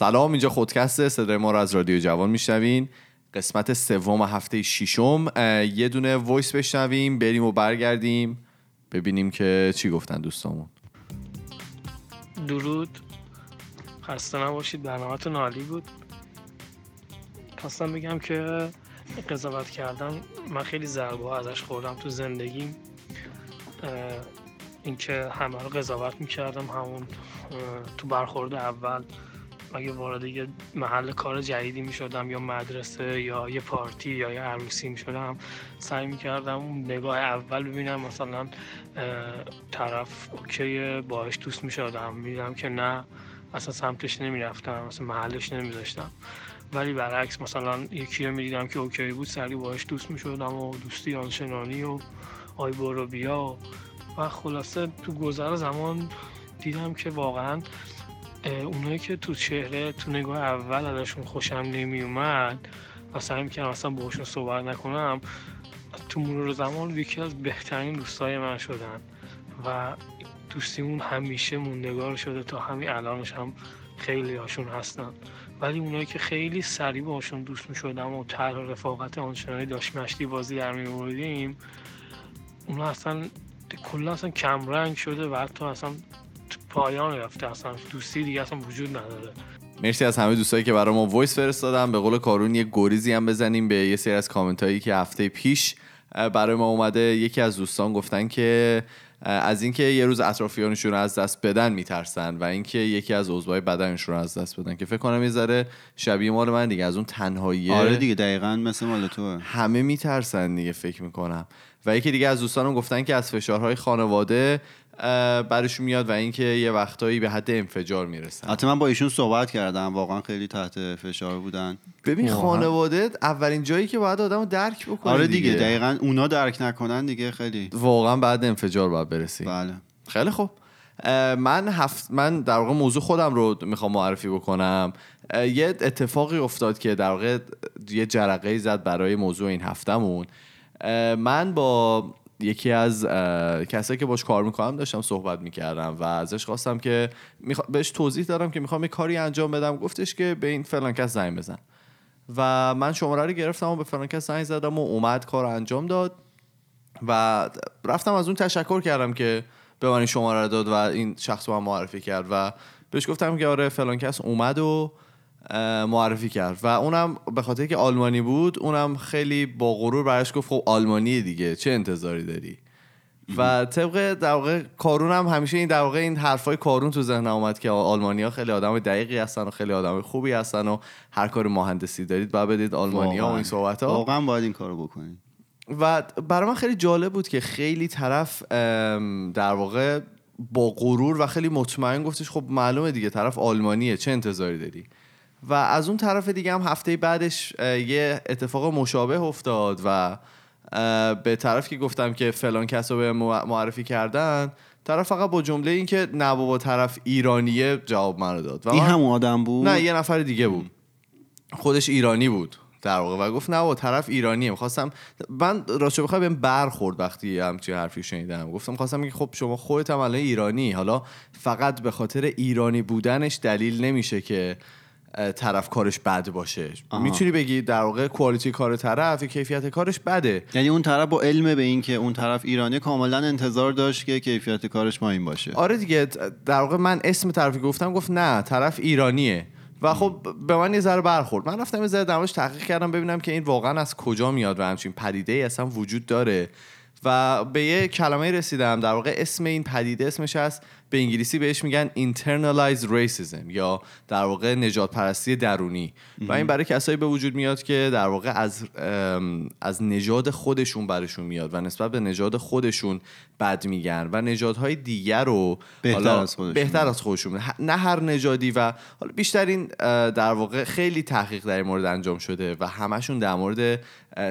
سلام اینجا خودکسته صدای ما رو از رادیو جوان میشنوین. قسمت سوم هفته ششم. یه دونه وایس بشنویم بریم و برگردیم. ببینیم که چی گفتن دوستامون. درود. خسته نباشید برنامهتون عالی بود. خواستم بگم که قضاوت کردن من خیلی ضربه ازش خوردم تو زندگیم. اینکه همه رو قضاوت می‌کردم همون تو برخورد اول. اگه وارد یه محل کار جدیدی می شدم یا مدرسه یا یه پارتی یا یه عروسی می شدم سعی می کردم اون نگاه اول ببینم مثلا طرف OK باهاش دوست می شدم می که نه اصلا سمتش نمی رفتم مثلا محلش نمی داشتم ولی برعکس مثلا یکی رو می دیدم که OK بود سریع باهاش دوست می شدم و دوستی آنچنانی و آی برو بیا. و خلاصه تو گذر زمان دیدم که واقعا اونایی که تو چهره تو نگاه اول ازشون خوشم نمی اومد و سعی می‌کردم اصلا باشون صحبت نکنم تو مرور زمان یکی از بهترین دوستای من شدن و دوستیمون همیشه موندگار شده تا همین الانش هم خیلی هاشون هستن. ولی اونایی که خیلی سریع باشون دوست می شدم و طرح رفاقت آنچنانی داشت مشتی بازی در می بردیم اونا اصلا کلا اصلا کمرنگ شده و حتی اصلا پایان رفته اصلا دوستی دیگه اصلا وجود نداره. مرسی از همه دوستایی که برای ما voice فرستادن. به قول کارون یه گریزی هم بزنیم به یه سری از کامنت هایی که هفته پیش برای ما اومده. یکی از دوستان گفتن که از اینکه یه روز اطرافیانشون رو از دست بدن میترسن و اینکه یکی از عضوهای بدنشون رو از دست بدن که فکر کنم یه ذره شبیه مال من دیگه. از اون تنهایی آره دیگه دقیقا مثل مال تو. همه میترسن دیگه فکر می‌کنم. و یکی دیگه از دوستانم گفتن که از فشارهای خانواده برشون میاد و اینکه یه وقتایی به حد انفجار می‌رسن. حتی من با ایشون صحبت کردم. واقعا خیلی تحت فشار بودن. ببین خانواده اولین جایی که باید آدم درک بکنه آره دیگه, دیگه دقیقا اونا درک نکنن دیگه خیلی. واقعا بعد انفجار باید برسی. بله. خیلی خوب. من هفت من در واقع موضوع خودم رو می‌خوام معرفی بکنم. یه اتفاقی افتاد که در واقع یه جرقه زد برای موضوع این هفتمون من با یکی از کسایی که باش کار می‌کنم داشتم صحبت می‌کردم و ازش خواستم که بهش توضیح دارم که می‌خوام یه کاری انجام بدم. گفتش که به این فلان کس زنگ بزن. و من شماره رو گرفتم و به فلان کس زنگ زدم و اومد کار انجام داد. و رفتم از اون تشکر کردم که به من این شماره داد و این شخص رو من معرفی کرد و بهش گفتم که آره فلان کس اومد و معرفی کرد. و اونم به خاطر که آلمانی بود اونم خیلی با غرور برش گفت خب آلمانی دیگه چه انتظاری داری؟ و طبق در واقع کارون هم همیشه این در واقع این حرفای کارون تو ذهن اومد که آلمانیا خیلی آدم دقیقی هستن و خیلی آدم خوبی هستن و هر کار مهندسی دارید بعد بدید آلمانیا و این صحبت ها واقعا باید این کارو بکنید. و برای من خیلی جالب بود که خیلی طرف در واقع با غرور و خیلی مطمئن گفتش خب معلومه دیگه طرف آلمانیه چه انتظاری داری؟ و از اون طرف دیگه هم هفته بعدش یه اتفاق مشابه افتاد و به طرف که گفتم که فلان کس رو به معرفی کردن طرف فقط با جمله این که نه بابا طرف ایرانیه جواب من رو داد این همون آدم بود؟ نه یه نفر دیگه بود. خودش ایرانی بود در واقع و گفت نه بابا طرف ایرانیه. می‌خواستم من راستش بخوام بهم برخورد وقتی همچین حرفی شنیدم. گفتم خواستم که خب شما خودت هم ایرانی حالا فقط به خاطر ایرانی بودنش دلیل نمیشه که طرف کارش بد باشه. می‌تونی بگی در واقع کوالیتی کار طرف کیفیت کارش بده. یعنی اون طرف با علم به این که اون طرف ایرانی کاملا انتظار داشت که کیفیت کارش ما این باشه. آره دیگه در واقع من اسم طرفی گفتم گفت نه طرف ایرانیه. و خب به من یه ذره برخورد. من رفتم یه ذره درماش تحقیق کردم ببینم که این واقعا از کجا میاد و همچین پدیده ای اصلا وجود داره. و به یه کلمه رسیدم در واقع اسم این پدیده اسمش هست به انگلیسی بهش میگن internalized racism یا در واقع نجات پرستی درونی. و این برای کسایی به وجود میاد که در واقع از از نژاد خودشون برشون میاد و نسبت به نژاد خودشون بد میگن و نژادهای دیگر رو بهتر از خودشون. بهتر از خودشون. نه هر نژادی و حالا بیشترین در واقع خیلی تحقیق در این مورد انجام شده و همشون در مورد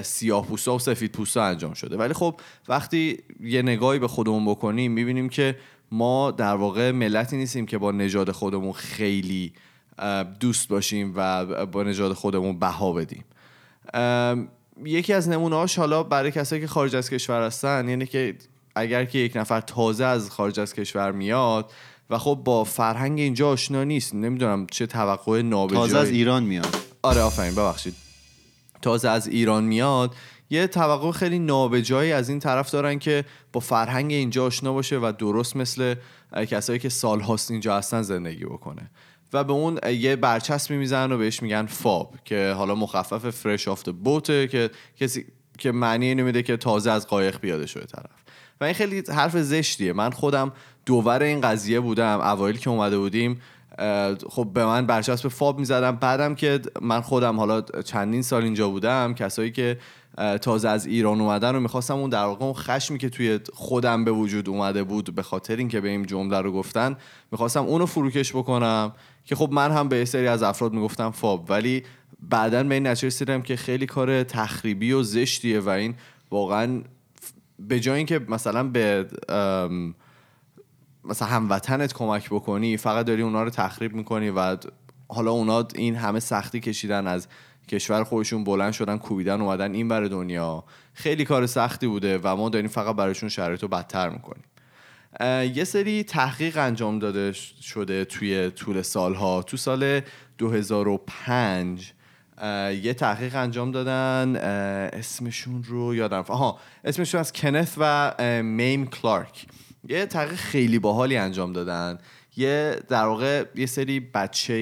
سیاه پوستا و سفید پوستا انجام شده. ولی خب وقتی یه نگاهی به خودمون بکنیم می‌بینیم که ما در واقع ملتی نیستیم که با نژاد خودمون خیلی دوست باشیم و با نژاد خودمون بها بدیم. یکی از نمونه‌هاش حالا برای کسایی که خارج از کشور هستن یعنی که اگر که یک نفر تازه از خارج از کشور میاد و خب با فرهنگ اینجا آشنا نیست نمی‌دونم چه توقع نابجایی. تازه از ایران میاد. آره آفرین ببخشید. تازه از ایران میاد یه توقع خیلی نابجایی از این طرف دارن که با فرهنگ اینجا آشنا باشه و درست مثل کسایی که سال هاست اینجا هستن زندگی بکنه. و به اون یه برچسبی می‌زنن و بهش میگن فاب که حالا مخفف فرش آفت بوته که کسی که معنی اینو میده که تازه از قایق پیاده شده طرف. و این خیلی حرف زشتیه. من خودم دوور این قضیه بودم اوایل که اومده بودیم خب به من برچسب فاب می‌زدم بعدم که من خودم حالا چندین سال اینجا بودم کسایی که تازه از ایران اومدن و می‌خواستم اون در واقع اون خشمی که توی خودم به وجود اومده بود به خاطر اینکه به این جمله رو گفتن می‌خواستم اونو فروکش بکنم که خب من هم به سری از افراد می‌گفتم فاب ولی بعدا به این نتیجه رسیدم که خیلی کار تخریبی و زشتیه و این واقعا به جای اینکه مثلا به مثلا هموطنت کمک بکنی فقط داری اونا رو تخریب می‌کنی و حالا اونا این همه سختی کشیدن از کشور خودشون بلند شدن کوبیدن اومدن این بر دنیا. خیلی کار سختی بوده و ما داریم فقط براشون شرایط رو بدتر می‌کنیم. یه سری تحقیق انجام داده شده توی طول سالها. تو سال 2005 اه، یه تحقیق انجام دادن اسمشون رو یادم آها اسمشون از کنث و میم کلارک. یه تحقیق خیلی باحالی انجام دادن. یه در واقع یه سری بچه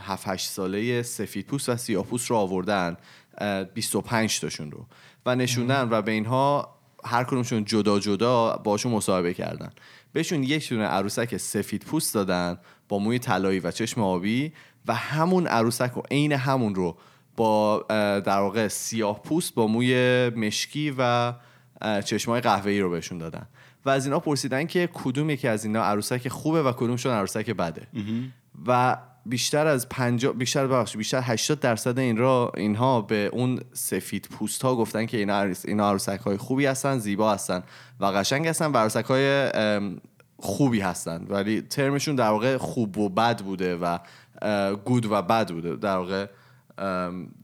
7 8 ساله سفید پوست و سیاه پوست رو آوردن اه، 25 تاشون رو و نشوندن و به اینها هر کدومشون جدا جدا باشون مصاحبه کردن. بهشون یک دونه عروسک سفید پوست دادن با موی طلایی و چشم آبی و همون عروسک و عین همون رو با در واقع سیاه پوست با موی مشکی و چشمای قهوه‌ای رو بهشون دادن. و از اینا پرسیدن که کدوم یکی از اینا عروسک خوبه و کدومشون عروسک بده. و بیشتر از 50 بیشتر ببخشید بیشتر 80 درصد این را اینها به اون سفید پوست ها گفتن که اینا اینا عروسک های خوبی هستن زیبا هستن و قشنگ هستن و عروسک های خوبی هستن. ولی ترمشون در واقع خوب و بد بوده و گود و بد بوده. در واقع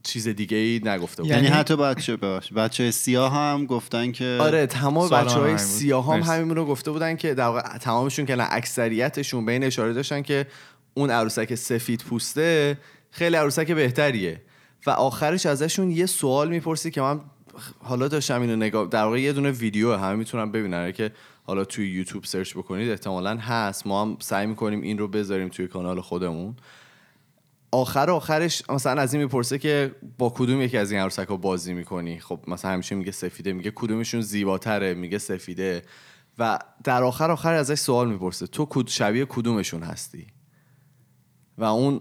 چیز دیگه ای نگفته بوده یعنی یعنی- حتی بچه ببخش بچه سیاه هم گفتن که آره تمام بچه های بود. سیاه هم. همین رو گفته بودن که در واقع تمامشون که نه اکثریتشون به این اشاره داشتن که اون عروسک سفید پوسته خیلی عروسک بهتریه. و آخرش ازشون یه سوال می‌پرسی که من حالا داشتم اینو نگاه در واقع یه دونه ویدیو همه می‌تونن ببینن. که حالا توی یوتیوب سرچ بکنید احتمالا هست. ما هم سعی می‌کنیم این رو بذاریم توی کانال خودمون. آخر آخرش مثلا از این می‌پرسه که با کدوم یکی از این عروسک ها بازی می‌کنی؟ خب مثلا همیشه میگه سفیده میگه کدومشون زیباتره میگه سفیده. و در آخر آخر ازش سوال می‌پرسه تو کد- شبیه کدومشون هستی؟ و اون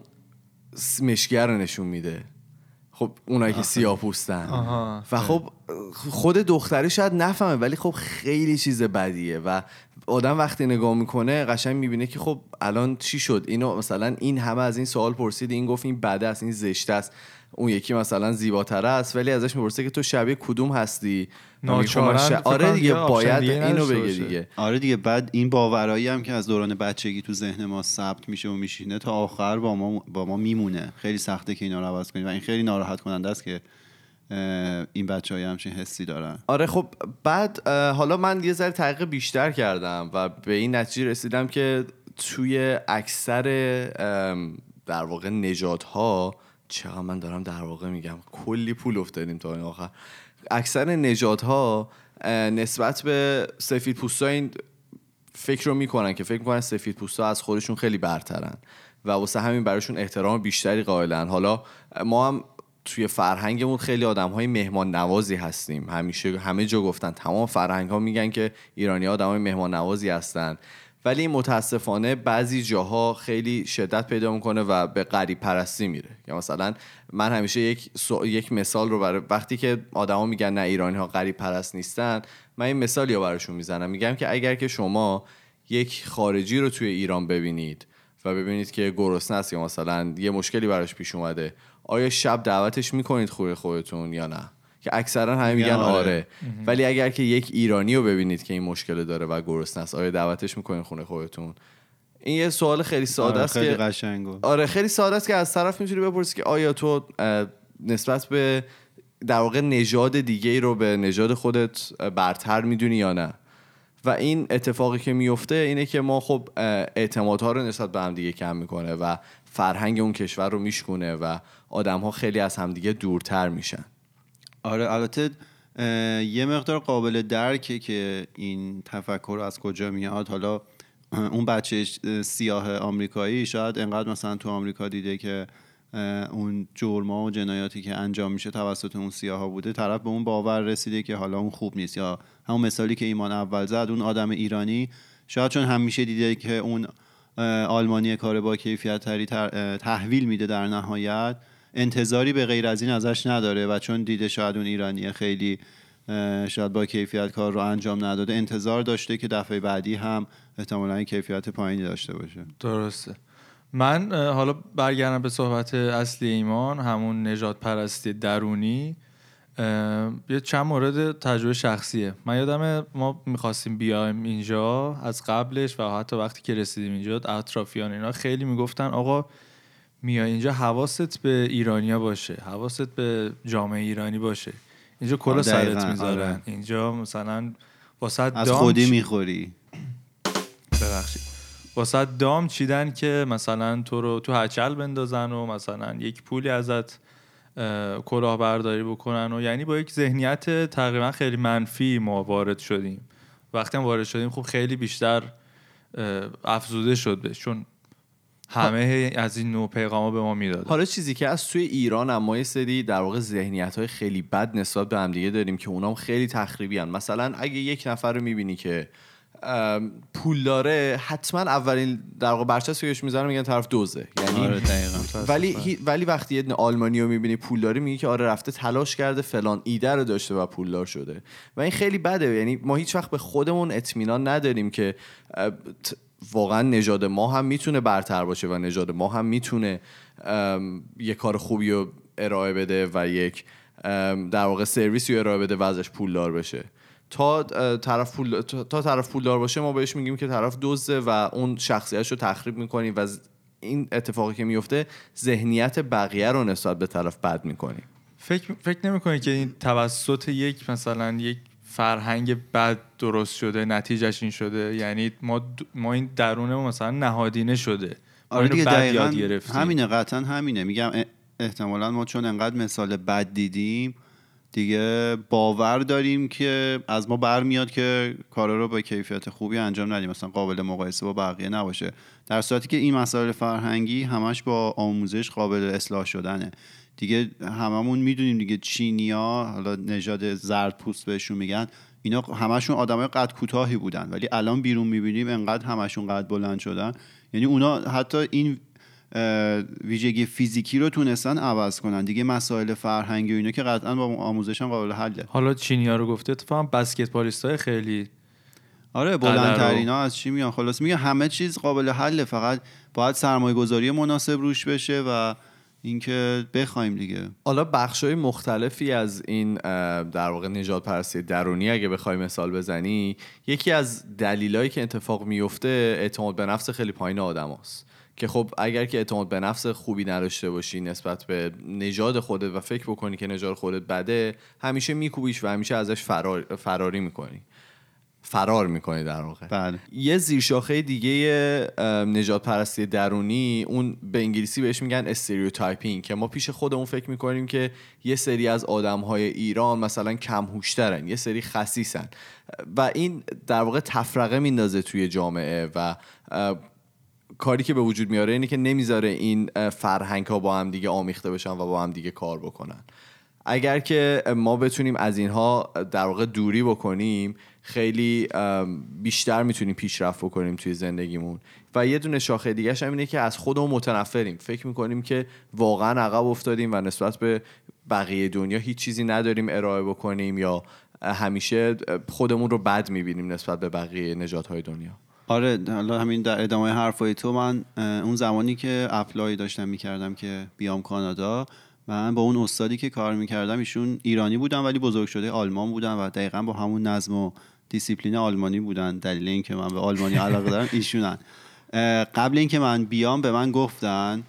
رو نشون میده. خب اونایی که سیاه پوستن. و خب خود دختری شاید نفهمه ولی خب خیلی چیز بدیه. و آدم وقتی نگاه می‌کنه قشنگ می‌بینه که خب الان چی شد؟ اینو مثلا این همه از این سوال پرسید این گفت این بده است این زشته است. اون یکی مثلا زیباتره است ولی ازش می‌پرسه که تو شبیه کدوم هستی؟ خب ناچارن ش- آره دیگه باید دیگه اینو بگه. دیگه. آره دیگه بعد این باورایی هم که از دوران بچگی تو ذهن ما ثبت میشه و میشینه تا آخر با ما با ما میمونه. خیلی سخته که اینا رو عوض کنیم. و این خیلی ناراحت کننده است که این بچه های همچین حسی دارن. آره خب بعد حالا من یه ذره تحقیق بیشتر کردم و به این نتیجه رسیدم که توی اکثر در واقع نژادها چقدر من دارم در واقع میگم کلی پول افتادیم تا این آخر. اکثر نژادها اه، نسبت به سفید پوستا این فکر رو می‌کنن که فکر می‌کنن سفید پوستا از خودشون خیلی برترن و واسه همین براشون احترام بیشتری قائلن. حالا ما هم توی فرهنگمون خیلی آدم های مهمان نوازی هستیم. همیشه همه جا گفتن تمام فرهنگ ها میگن که ایرانی ها آدم های مهمان نوازی هستن. ولی متاسفانه بعضی جاها خیلی شدت پیدا می‌کنه و به غریب پرستی میره. یا مثلا من همیشه یک, سو- یک مثال رو برای وقتی که آدما میگن نه ایرانی ها غریب پرست نیستن من این مثالی رو براشون می‌زنم. میگم که اگر که شما یک خارجی رو توی ایران ببینید و ببینید که گرسنه است یا مثلا یه مشکلی براش پیش اومده آیا شب دعوتش می‌کنید خوی خودتون یا نه؟ که اکثرا همه میگن آره, آره. ولی اگر که یک ایرانی رو ببینید که این مشکل داره و گرسنه است آیا دعوتش می‌کنید خونه خودتون؟ این یه سوال خیلی ساده آره است خیلی که آره خیلی ساده است که از طرف می‌تونی بپرسی که آیا تو نسبت به در واقع نژاد دیگه ای رو به نژاد خودت برتر می‌دونی یا نه؟ و این اتفاقی که میفته اینه که ما خب اعتمادها رو نسبت به هم دیگه کم می‌کنه و فرهنگ اون کشور رو میشکونه و آدم ها خیلی از همدیگه دورتر میشن. آره البته یه مقدار قابل درکه که این تفکر از کجا میاد. حالا اون بچه سیاه آمریکایی شاید انقدر مثلا تو آمریکا دیده که اون جرما و جنایاتی که انجام میشه توسط اون سیاه بوده طرف به اون باور رسیده که حالا اون خوب نیست. یا همون مثالی که ایمان اول زد اون آدم ایرانی شاید چون همیشه دیده که اون آلمانی کار با کیفیت تری تحویل میده در نهایت انتظاری به غیر از این ازش نداره و چون دیده شاید اون ایرانی خیلی شاید با کیفیت کار رو انجام نداده انتظار داشته که دفعه بعدی هم احتمالا کیفیت پایینی داشته باشه. درسته. من حالا برگردم به صحبت اصلی ایمان همون نجات پرستی درونی. یه چند مورد تجربه شخصیه. من یادم ما می‌خواستیم بیایم اینجا از قبلش و حتی وقتی که رسیدیم اینجا اطرافیان اینا خیلی می‌گفتن آقا میا اینجا حواست به ایرانیا باشه. حواست به جامعه ایرانی باشه. اینجا کلا سرت می‌ذارن. آره. اینجا مثلا واسه از خودی می‌خوری. ببخشید. واسه دام چیدن که مثلا تو رو تو هچل بندازن و مثلا یک پولی ازت کلاهبرداری بکنن و یعنی با یک ذهنیت تقریبا خیلی منفی ما وارد شدیم. وقتی هم وارد شدیم خب خیلی بیشتر افزوده شد بهش. چون همه از این نوع پیغاما به ما می‌داد حالا چیزی که از توی ایران اما یه سری در واقع ذهنیت های خیلی بد نسبت به هم دیگه داریم که اونام خیلی تخریبی هن. مثلا اگه یک نفر رو می‌بینی که پول داره حتما اولین در واقع برچسبی بهش می‌ذارن میگن طرف دوزه. یعنی آره ولی ولی وقتی یه آلمانی رو می‌بینی پول داره میگه که آره رفته تلاش کرده فلان ایده رو داشته و پولدار شده. و این خیلی بده. یعنی ما هیچ وقت به خودمون اطمینان نداریم که واقعا نژاد ما هم می‌تونه برتر باشه و نژاد ما هم می‌تونه یه کار خوبی رو ارائه بده و یک در واقع سرویسی رو ارائه بده و ازش پولدار بشه. تا طرف پول تا طرف پولدار باشه ما بهش میگیم که طرف دزده و اون شخصیتش رو تخریب می‌کنیم و این اتفاقی که میفته ذهنیت بقیه رو نسبت به طرف بد می‌کنیم. فکر فکر نمی‌کنی که این توسط یک مثلا یک فرهنگ بد درست شده نتیجهش این شده. یعنی ما ما این درونه مثلا نهادینه شده. آره دیگه دقیقا همینه قطعا همینه. میگم احتمالا ما چون انقدر مثال بد دیدیم دیگه باور داریم که از ما برمیاد که کارا رو به کیفیت خوبی انجام ندیم. مثلا قابل مقایسه با بقیه نباشه. در صورتی که این مسائل فرهنگی همش با آموزش قابل اصلاح شدنه. دیگه هممون می‌دونیم دیگه چینیا حالا نژاد زرد پوست بهشون میگن اینا همشون آدمای قد کوتاهی بودن ولی الان بیرون می‌بینیم انقدر همشون قد بلند شدن. یعنی اونا حتی این ویژگی فیزیکی رو تونستن عوض کنن. دیگه مسائل فرهنگی و اینا که قطعا با آموزش هم قابل حله. حالا چینیا رو گفته؟ اتفاقا بسکتبالیست های خیلی آره بلندترین ها از چی میان؟ خلاص میگه همه چیز قابل حله فقط باید سرمایه گذاری مناسب روش بشه و اینکه بخوایم دیگه حالا بخش های مختلفی از این در واقع نجات پرستی درونی اگه بخوای مثال بزنی یکی از دلیلایی که اتفاق میفته اعتماد به نفس خیلی پایین آدم هست. که خب اگر که اعتماد به نفس خوبی نداشته باشی نسبت به نژاد خودت و فکر بکنی که نژاد خودت بده همیشه میکوبیش و همیشه ازش فرار، فراری می‌کنی فرار می‌کنی در واقع. بله. یه زیرشاخه دیگه نژاد پرستی درونی اون به انگلیسی بهش میگن stereotyping که ما پیش خودمون فکر می‌کنیم که یه سری از آدم های ایران مثلا کم هوشترن یه سری خسیسن و این در واقع تفرقه میندازه توی جامعه و کاری که به وجود میاره اینه که نمی‌ذاره این فرهنگ ها با هم دیگه آمیخته بشن و با هم دیگه کار بکنن. اگر که ما بتونیم از اینها در واقع دوری بکنیم خیلی بیشتر می‌تونیم پیشرفت بکنیم توی زندگیمون. و یه دونه شاخه دیگه هم اینه که از خودمون متنفریم. فکر می‌کنیم که واقعا عقب افتادیم و نسبت به بقیه دنیا هیچ چیزی نداریم ارائه بکنیم یا همیشه خودمون رو بد می‌بینیم نسبت به بقیه نجات های دنیا. آره حالا همین در ادامه حرفای تو من اون زمانی که اپلای داشتم می‌کردم که بیام کانادا من با اون استادی که کار می‌کردم ایشون ایرانی بودن ولی بزرگ شده آلمان بودن و دقیقا با همون نظم و دیسیپلین آلمانی بودن. دلیل اینکه من به آلمانی علاقه دارم ایشونن. قبل اینکه من بیام به من گفتن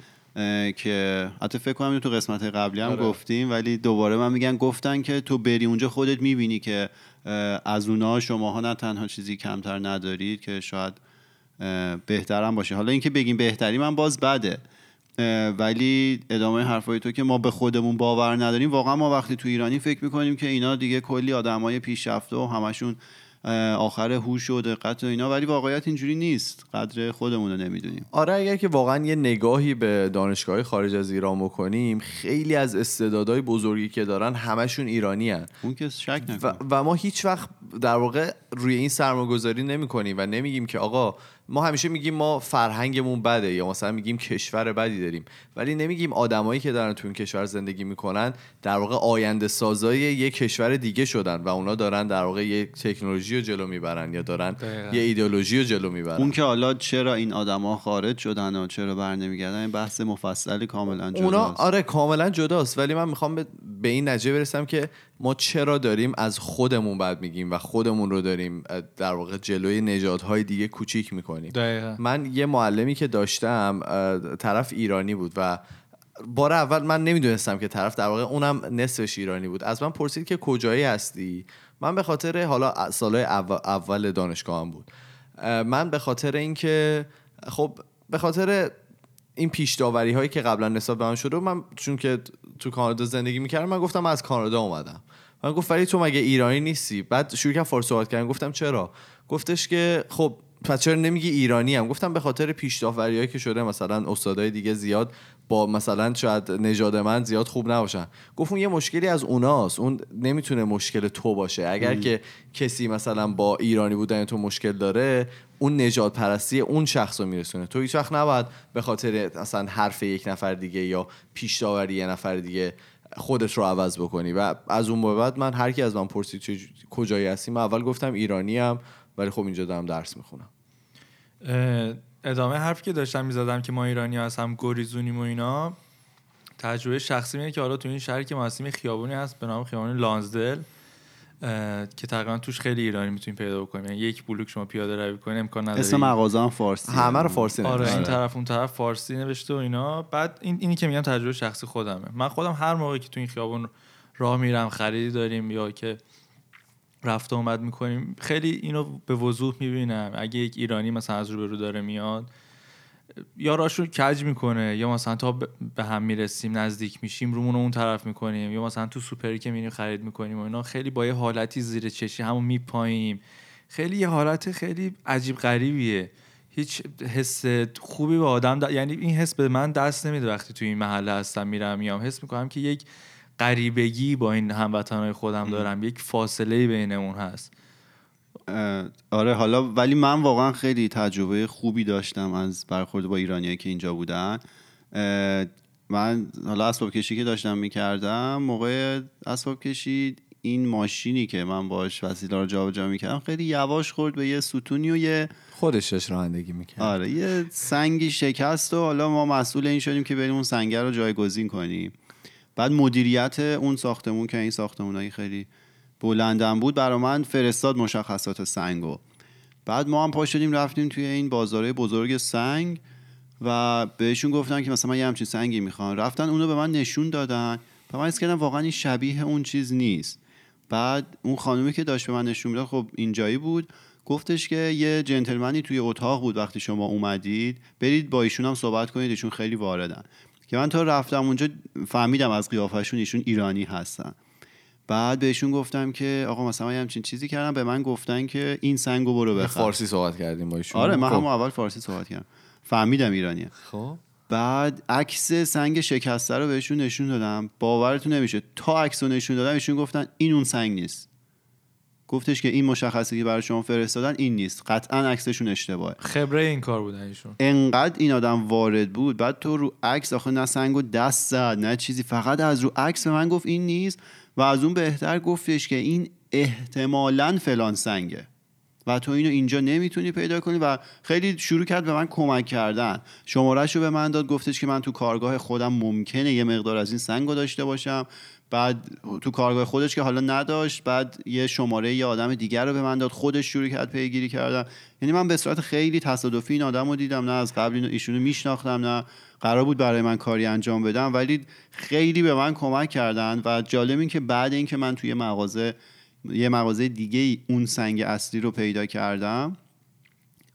که حتی فکر کنم تو قسمت قبلی هم آره. گفتیم ولی دوباره من میگن گفتن که تو بری اونجا خودت می‌بینی که از اونها شماها نه تنها چیزی کمتر ندارید که شاید بهترم باشه. حالا اینکه بگیم بهتری من باز بده. ولی ادامه حرفای تو که ما به خودمون باور نداریم. واقعا ما وقتی تو ایرانی فکر می‌کنیم که اینا دیگه کلی آدمای پیشرفته و همشون آخر هوش و دقت و اینا ولی واقعیت اینجوری نیست. قدر خودمون رو نمی‌دونیم. آره اگر که واقعا یه نگاهی به دانشگاه خارج از ایران بکنیم خیلی از استعدادهای بزرگی که دارن همشون ایرانی هن. اون که شک و, نکن و ما هیچ وقت در واقع روی این سرمایه‌گذاری نمی کنیم و نمیگیم که آقا ما همیشه میگیم ما فرهنگمون بده یا مثلا میگیم کشور بدی داریم. ولی نمیگیم آدمایی که دارن تو این کشور زندگی می‌کنن در واقع آینده سازای یه کشور دیگه شدن و اونا دارن در واقع یه تکنولوژی رو جلو می‌برن یا دارن دقیقاً. یه ایدئولوژی رو جلو می‌برن. اون که حالا چرا این آدما خارج شدن و چرا بر نمیگردن این بحث مفصلی کاملا جداست. اونا آره کاملا جداست. ولی من می‌خوام به, به این نتیجه برسم که ما چرا داریم از خودمون بد میگیم و خودمون رو داریم در واقع جلوی نژادهای دیگه کوچیک می‌کنیم؟ دقیقا. من یه معلمی که داشتم طرف ایرانی بود و بار اول من نمی‌دونستم که طرف در واقع اونم نصفش ایرانی بود. از من پرسید که کجایی هستی؟ من به خاطر حالا سالهای اول, دانشگاهم بود. من به خاطر اینکه خب به خاطر این پیش داوری هایی که قبلا نسبت به من شده من چون که تو کانادا زندگی می‌کردم من گفتم من از کانادا اومدم. من گفت ولی تو مگه ایرانی نیستی؟ بعد شروع کرد فارسی صحبت کردن. گفتم چرا؟ گفتش که خب پس چرا نمیگی ایرانی هم گفتم به خاطر پیش هایی که شده مثلا استادای دیگه زیاد با مثلا شاید نژاد من زیاد خوب نباشن. گفت اون یه مشکلی از اوناست. اون نمی‌تونه مشکل تو باشه. اگر که کسی مثلا با ایرانی بودن تو مشکل داره اون نجات پرستی اون شخص رو میرسونه. تو هیچ وقت نباید به خاطر مثلا حرف یک نفر دیگه یا پیش داوری یه نفر دیگه خودت رو عوض بکنی و از اون به بعد من هر کی از من پرسید چه کجایی هستی من اول گفتم ایرانی ام ولی خب اینجا دارم درس می‌خونم. ادامه حرفی که داشتم می‌زدم که ما ایرانی از هم گریزونیم و اینا تجربه شخصی اینه که حالا تو این شهر که ما هستیم خیابونی هست به نام خیابون لانزدل. که تقریبا توش خیلی ایرانی می‌تونیم پیدا بکنیم. یعنی یک بلوک شما پیاده روی کنید امکان نداره اسم مغازه هم فارسی. همه رو فارسی آره این نوشته. طرف اون طرف فارسی نوشته و اینا. بعد این اینی که میگم تجربه شخصی خودمه. من خودم هر موقعی که تو این خیابون راه میرم خریدی داریم یا که رفت و اومد می‌کنیم خیلی اینو به وضوح می‌بینم. اگه یک ایرانی مثلا از روبرو داره میاد یا راشون کج می‌کنه؟ یا مثلا تا به هم می‌رسیم نزدیک میشیم رومون رو اون طرف می‌کنیم. یا مثلا تو سوپری که میریم خرید می‌کنیم و اینا خیلی با یه حالتی زیر چشی همون میپاییم. خیلی یه حالت خیلی عجیب غریبیه. هیچ حس خوبی به آدم د- یعنی این حس به من دست نمیده وقتی تو این محله هستم میرم میام. حس می‌کنم که یک غریبگی با این هموطنهای خودم دارم. یک فاصله بینمون هست. آره حالا ولی من واقعا خیلی تجربه خوبی داشتم از برخورد با ایرانیایی که اینجا بودن. من حالا اسباب کشی که داشتم می‌کردم موقع اسباب کشی این ماشینی که من باش وسیله رو جابجا می‌کردم خیلی یواش خورد به یه ستونی و یه خودش داشت رانندگی می‌کرد. آره یه سنگی شکست و حالا ما مسئول این شدیم که بریم اون سنگر رو جایگزین کنیم. بعد مدیریت اون ساختمون که این ساختمونایی خیلی بلندم بود برا من فرستاد مشخصات سنگو. بعد ما هم پا شدیم رفتیم توی این بازاره بزرگ سنگ و بهشون گفتن که مثلا من یه همچین سنگی می‌خوام. رفتن اونو به من نشون دادن و من کردم واقعا این شبیه اون چیز نیست. بعد اون خانومی که داشت به من نشون می‌داد خب اینجایی بود. گفتش که یه جنتلمنی توی اتاق بود وقتی شما اومدید. برید با ایشون هم صحبت کنید ایشون خیلی واردن. که من تا رفتم اونجا فهمیدم از قیافشون ایشون ایرانی هستن. بعد بهشون گفتم که آقا مثلا من همچین چیزی کردم به من گفتن که این سنگو برو بخر. فارسی صحبت کردیم با ایشون. آره من خب. هم اول فارسی صحبت کردم. فهمیدم ایرانیه. خب. بعد عکس سنگ شکسته رو بهشون نشون دادم. باورتون نمیشه. تا عکس رو نشون دادم ایشون گفتن این اون سنگ نیست. گفتش که این مشخصی که برای شما فرستادن این نیست. قطعا عکسشون اشتباهه. خبره این کار بودن ایشون. انقدر این آدم وارد بود. بعد تو رو عکس آخه نه سنگ و دست زد نه چیزی. فقط از رو عکس به من گفت این نیست. و از اون بهتر گفتش که این احتمالا فلان سنگه. و تو اینو اینجا نمی‌تونی پیدا کنی و خیلی شروع کرد به من کمک کردن. شمارهش رو به من داد گفتش که من تو کارگاه خودم ممکنه یه مقدار از این سنگ رو داشته باشم. بعد تو کارگاه خودش که حالا نداشت بعد یه شماره یه آدم دیگر رو به من داد. خودش شروع کرد پیگیری کردن. یعنی من به صورت خیلی تصادفی این آدم رو دیدم. نه از قبل ایشونو میشناختم نه قرار بود برای من کاری انجام بدم ولی خیلی به من کمک کردن و جالب این که بعد اینکه من توی مغازه یه مغازه دیگه اون سنگ اصلی رو پیدا کردم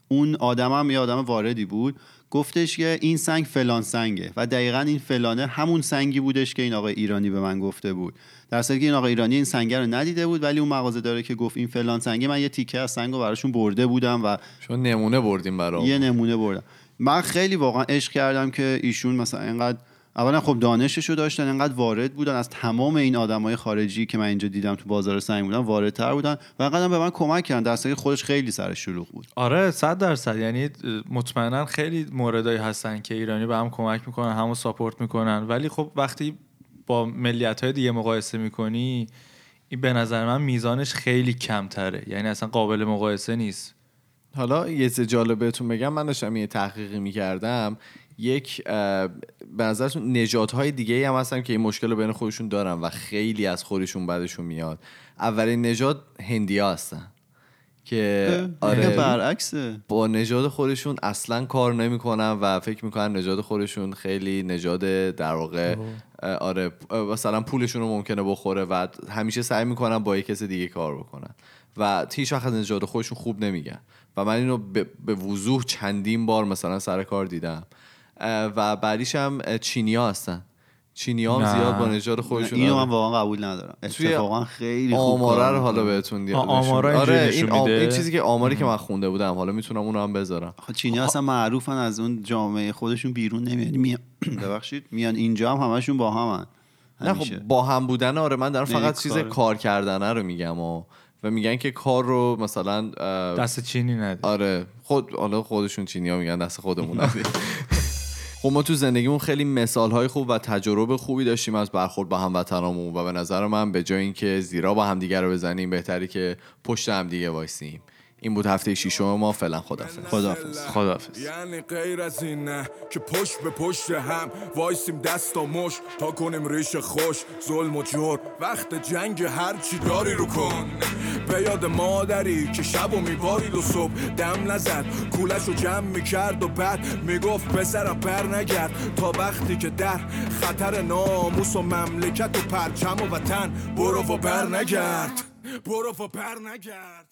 اون آدمم یه آدم واردی بود گفتش که این سنگ فلان سنگه و دقیقا این فلانه همون سنگی بودش که این آقای ایرانی به من گفته بود. در که این آقای ایرانی این سنگ رو ندیده بود ولی اون مغازه داره که گفت این فلان سنگه من یه تیکه از سنگ رو براشون برده بودم و شما نمونه بردیم برام یه نمونه بردم. من خیلی واقعا عشق کردم که ایشون مثلا اینقدر اولا خب دانشش رو داشتن انقدر وارد بودن. از تمام این آدمای خارجی که من اینجا دیدم تو بازار سنگ بودن واردتر بودن و انقدر به من کمک کردن. در که خودش خیلی سر شلوغ بود. آره صد درصد. یعنی مطمئنا خیلی موردایی هستن که ایرانی به هم کمک می‌کنن همو ساپورت می‌کنن. ولی خب وقتی با ملیت های دیگه مقایسه می‌کنی این به نظر من میزانش خیلی کمتره. یعنی اصلا قابل مقایسه نیست. حالا یه جالب بهتون بگم من داشتم یه تحقیقی می‌کردم. یک به نظرتون نجات های دیگه هم هستن که این مشکل رو بین خودشون دارن و خیلی از خودشون بعدشون میاد. اولین نجات هندیا هستن که آره برعکسه. با نژاد خودشون اصلا کار نمی‌کنن و فکر می‌کنن نژاد خودشون خیلی نژاد در واقع آره مثلا پولشون رو ممکنه بخوره و همیشه سعی می‌کنن با یک کس دیگه کار بکنن. و هیچ وقت نژاد خودشون خوب نمیگن. و من اینو به وضوح چندین بار مثلا سر کار دیدم. و بعدیش هم ها هستن. چینی هم زیاد با نژاد خودشون اینو من واقعا قبول ندارم. اتفاقا خیلی خوب آماره رو حالا بهتون دیدم. آمارا آره این, این چیزی که آماری که من خونده بودم. حالا می‌تونم اونو هم بذارم. چینی اصلا معروفن از اون جامعه خودشون بیرون نمیان. میان ببخشید میان اینجا هم همشون با همن نه خب با هم بودن آره من دارم فقط چیز کار کردنه رو میگم و و میگن که کار رو مثلا دست چینی ندید آره. خود حالا خودشون چینی ها میگن دست خودمون ندید خب ما تو زندگیمون خیلی مثال های خوب و تجربه خوبی داشتیم از برخورد با هموطنامون و به نظر من به جای اینکه زیرآب همدیگه رو بزنیم بهتره که پشت همدیگه وایسیم. این بود هفته شیشم ما. فعلا خدافظ خدافظ خدافظ یعنی غیر از این نه که پشت به پشت هم وایسیم دست و مشت تا کنیم ریش خوش. ظلم و جور وقت جنگ هر چی داری رو کن. به یاد مادری که شب و میبارید و صبح دم نزد. کولش رو جمع می‌کرد و بعد می‌گفت پسرم بر نگرد. تا وقتی که در خطر ناموس و مملکت و پرچم و وطن برو و بر نگرد. برو و بر نگرد.